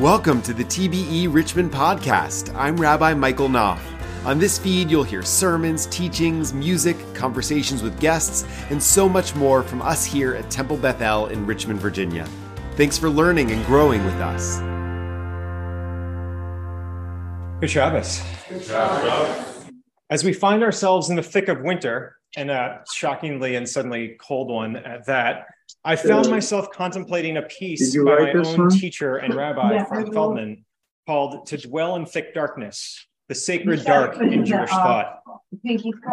Welcome to the TBE Richmond podcast. I'm Rabbi Michael Knopf. On this feed, you'll hear sermons, teachings, music, conversations with guests, and so much more from us here at Temple Beth El in Richmond, Virginia. Thanks for learning and growing with us. Good Shabbos. Good Shabbos. As we find ourselves in the thick of winter, and a shockingly and suddenly cold one at that, I found myself contemplating a piece by my own one? teacher and rabbi, yeah, Fern Feldman, called To Dwell in Thick Darkness the sacred dark in Jewish thought.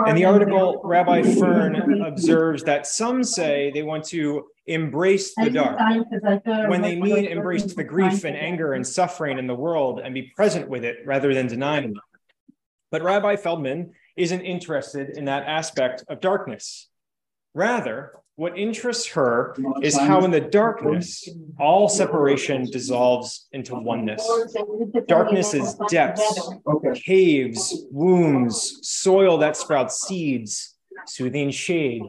In the article, Rabbi Fern observes that some say they want to embrace the dark when they mean embrace the grief and anger and suffering in the world and be present with it rather than denying it. But Rabbi Feldman isn't interested in that aspect of darkness. Rather, what interests her is how, in the darkness, all separation dissolves into oneness. Darkness is depths, caves, wombs, soil that sprouts seeds, soothing shade,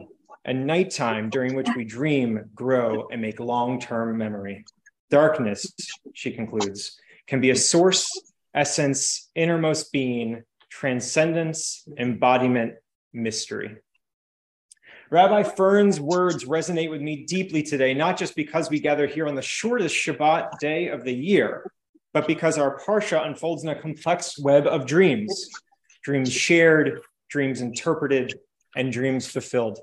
and nighttime during which we dream, grow, and make long term memory. Darkness, she concludes, can be a source, essence, innermost being, transcendence, embodiment, mystery. Rabbi Fern's words resonate with me deeply today, not just because we gather here on the shortest Shabbat day of the year, but because our Parsha unfolds in a complex web of dreams dreams shared, dreams interpreted, and dreams fulfilled.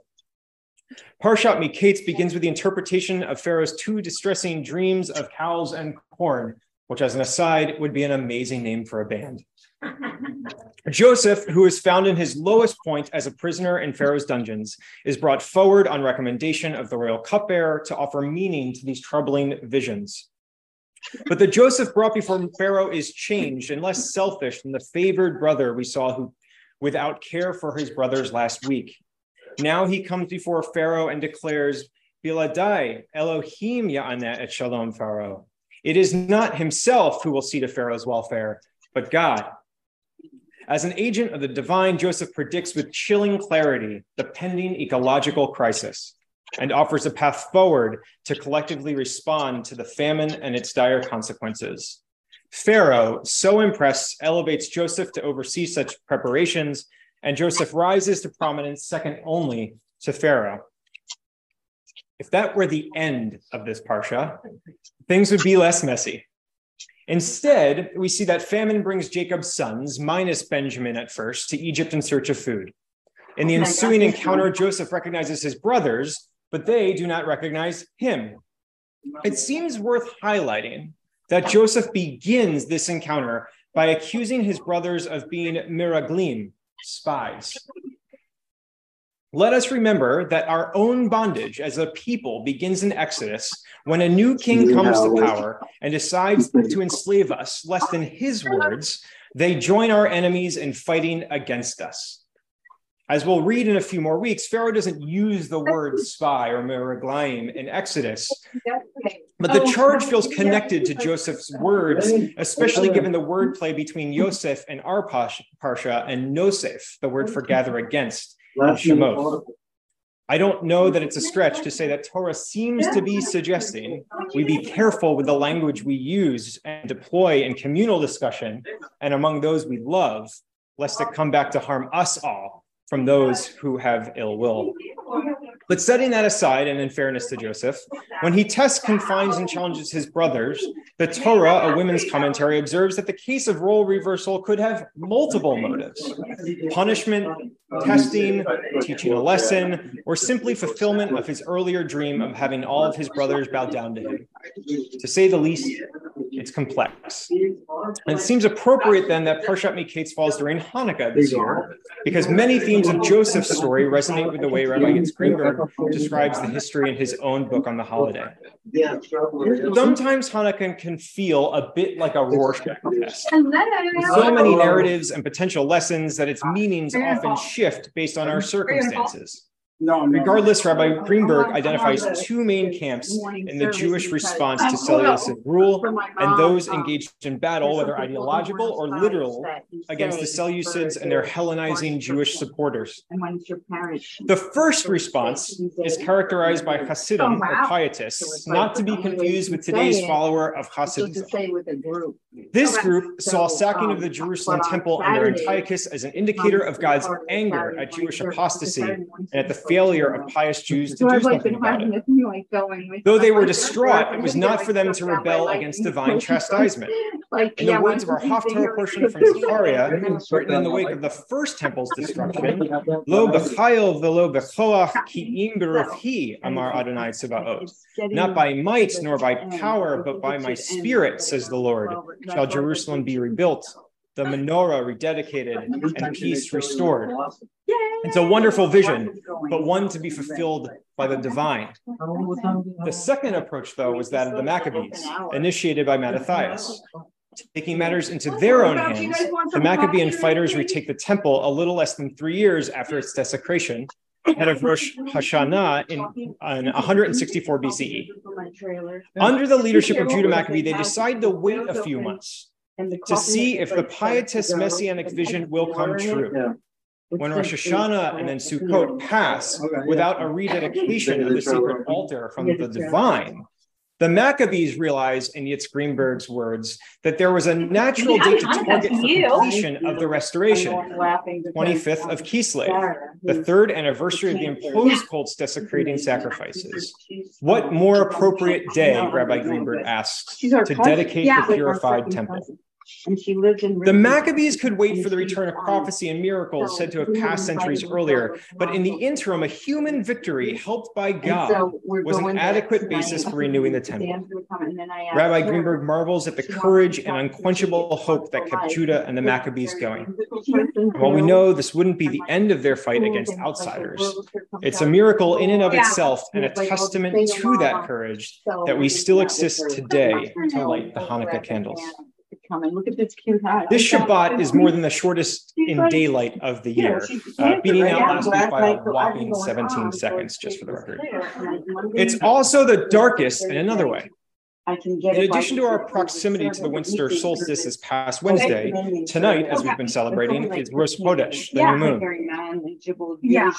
Parshat Miketz begins with the interpretation of Pharaoh's two distressing dreams of cows and corn, which, as an aside, would be an amazing name for a band. Joseph, who is found in his lowest point as a prisoner in Pharaoh's dungeons, is brought forward on recommendation of the royal cupbearer to offer meaning to these troubling visions. But the Joseph brought before Pharaoh is changed and less selfish than the favored brother we saw who, without care for his brothers last week. Now he comes before Pharaoh and declares, Biladai, Elohim ya'aneh et shalom Pharaoh. It is not himself who will see to Pharaoh's welfare, but God. As an agent of the divine, Joseph predicts with chilling clarity the pending ecological crisis and offers a path forward to collectively respond to the famine and its dire consequences. Pharaoh, so impressed, elevates Joseph to oversee such preparations, and Joseph rises to prominence second only to Pharaoh. If that were the end of this Parsha, things would be less messy. Instead, we see that famine brings Jacob's sons, minus Benjamin at first, to Egypt in search of food. In the ensuing encounter, Joseph recognizes his brothers, but they do not recognize him. It seems worth highlighting that Joseph begins this encounter by accusing his brothers of being miraglim, spies. Let us remember that our own bondage as a people begins in Exodus when a new king comes to power and decides to enslave us, less than his words, they join our enemies in fighting against us. As we'll read in a few more weeks, Pharaoh doesn't use the word spy or meraglaim in Exodus, but the charge feels connected to Joseph's words, especially given the wordplay between Yosef and our parsha and Nosef, the word for gather against in Shemot. I don't know that it's a stretch to say that Torah seems to be suggesting we be careful with the language we use and deploy in communal discussion and among those we love, lest it come back to harm us all from those who have ill will. But setting that aside, and in fairness to Joseph, when he tests, confines, and challenges his brothers, the Torah, a women's commentary, observes that the case of role reversal could have multiple motives punishment, testing, teaching a lesson, or simply fulfillment of his earlier dream of having all of his brothers bow down to him. To say the least, it's complex. And it seems appropriate then that Parshat Miketz falls during Hanukkah this year, because many themes of Joseph's story resonate with the way Rabbi Yitz Greenberg describes the history in his own book on the holiday. Sometimes Hanukkah can feel a bit like a Rorschach test. So many narratives and potential lessons that its meanings often shift based on our circumstances. Regardless, Rabbi Greenberg identifies two main camps in the Jewish response to Seleucid rule and those engaged in battle, whether ideological or literal, against the Seleucids and their Hellenizing Jewish supporters. The first response is characterized by Hasidim or pietists, not to be confused with today's follower of Hasidism. This group saw sacking of the Jerusalem temple under Antiochus as an indicator of God's anger at Jewish apostasy and at the failure of pious Jews to do something about it. Though they were distraught, it was not for them to rebel against divine chastisement. In the words of our Haftarah portion from Zechariah, written in the wake of the first temple's destruction, Lo b'chayil velo b'choach ki im berufhi, Amar Adonai Tzebaot. Not by might nor by power, but by my spirit, says the Lord, shall Jerusalem be rebuilt the menorah rededicated and peace restored. It's a wonderful vision, but one to be fulfilled by the divine. The second approach, though, was that of the Maccabees, initiated by Mattathias. Taking matters into their own hands, the Maccabean fighters retake the temple a little less than three years after its desecration, head of Rosh Hashanah in, in 164 BCE. Under the leadership of Judah Maccabee, they decide to wait a few months to see if the pietist messianic vision will come true. When Rosh Hashanah and then Sukkot pass without a rededication of the sacred altar from the divine, the Maccabees realized, in Yitz Greenberg's words, that there was a natural date to target for completion of the restoration, 25th of Kislev, the third anniversary of the imposed cult's desecrating sacrifices. What more appropriate day, Rabbi Greenberg asks, to dedicate the purified temple? And she lived in the Maccabees could wait for the return of prophecy and miracles said to have passed centuries earlier, but in the interim, a human victory helped by God was an adequate basis for renewing the temple. Rabbi Greenberg marvels at the courage and unquenchable hope that kept Judah and the Maccabees going. While we know this wouldn't be the end of their fight against outsiders, it's a miracle in and of itself and a testament to that courage that we still exist today to light the Hanukkah candles coming. Look at this cute hat. This Shabbat is more than the shortest in daylight of the year, uh, beating out last week by a whopping 17 seconds, just for the record. It's also the darkest in another way. I can get In addition to our proximity to the winter solstice this past Wednesday, tonight, as we've been celebrating, is Rosh Chodesh, the new moon. Yeah.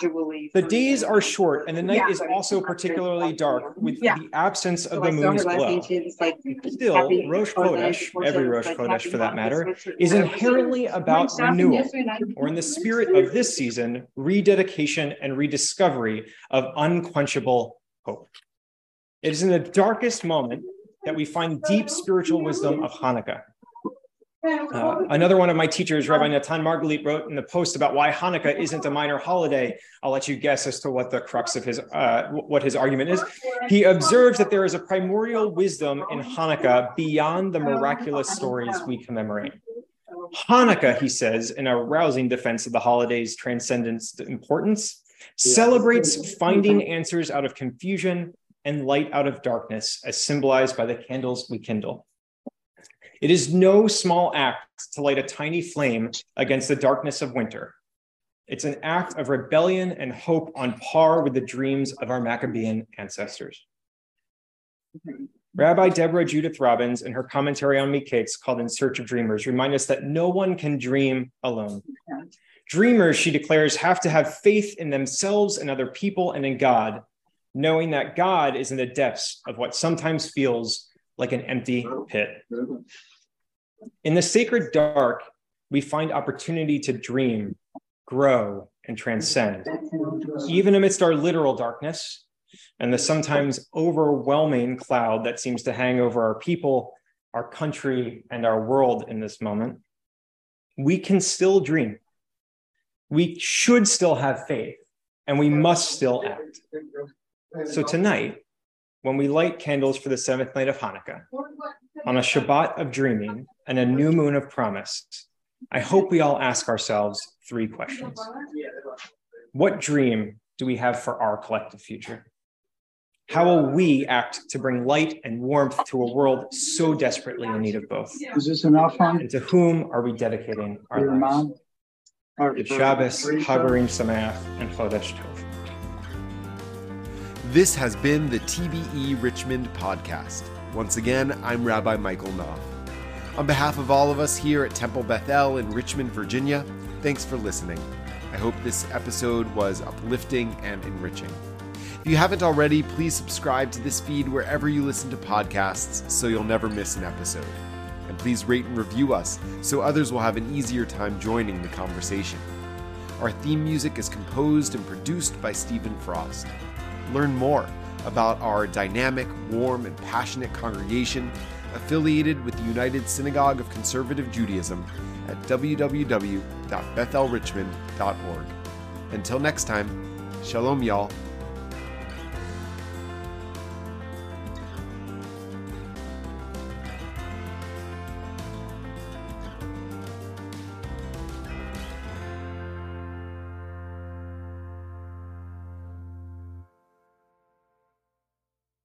The days are short and the night is also particularly dark with Yeah. the absence of the moon's glow. Still, Rosh Chodesh, every Rosh Chodesh for that matter, is inherently about renewal, or in the spirit of this season, rededication and rediscovery of unquenchable hope. It is in the darkest moment that we find deep spiritual wisdom of Hanukkah. Uh, another one of my teachers, Rabbi Natan Margalit, wrote in the post about why Hanukkah isn't a minor holiday. I'll let you guess as to what the crux of his uh, what his argument is. He observes that there is a primordial wisdom in Hanukkah beyond the miraculous stories we commemorate. Hanukkah, he says, in a rousing defense of the holiday's transcendence importance, celebrates finding answers out of confusion and light out of darkness, as symbolized by the candles we kindle. It is no small act to light a tiny flame against the darkness of winter. It's an act of rebellion and hope on par with the dreams of our Maccabean ancestors. Rabbi Deborah Judith Robbins, in her commentary on Miketz called In Search of Dreamers, remind us that no one can dream alone. Dreamers, she declares, have to have faith in themselves and other people and in God, knowing that God is in the depths of what sometimes feels like an empty pit. In the sacred dark, we find opportunity to dream, grow, and transcend. Even amidst our literal darkness and the sometimes overwhelming cloud that seems to hang over our people, our country, and our world in this moment, we can still dream. We should still have faith, and we must still act. So tonight, when we light candles for the seventh night of Hanukkah, on a Shabbat of dreaming and a new moon of promise, I hope we all ask ourselves three questions. What dream do we have for our collective future? How will we act to bring light and warmth to a world so desperately in need of both? Is this enough, hon? And to whom are we dedicating our Your lives? mom? Or- Good Shabbos, Hag Urim Sameach, and Chodesh Tov. This has been the TBE Richmond podcast. Once again, I'm Rabbi Michael Knopf. On behalf of all of us here at Temple Beth El in Richmond, Virginia, thanks for listening. I hope this episode was uplifting and enriching. If you haven't already, please subscribe to this feed wherever you listen to podcasts so you'll never miss an episode. And please rate and review us so others will have an easier time joining the conversation. Our theme music is composed and produced by Stephen Frost. Learn more about our dynamic, warm, and passionate congregation affiliated with the United Synagogue of Conservative Judaism at www.bethelrichmond.org. Until next time, Shalom, y'all.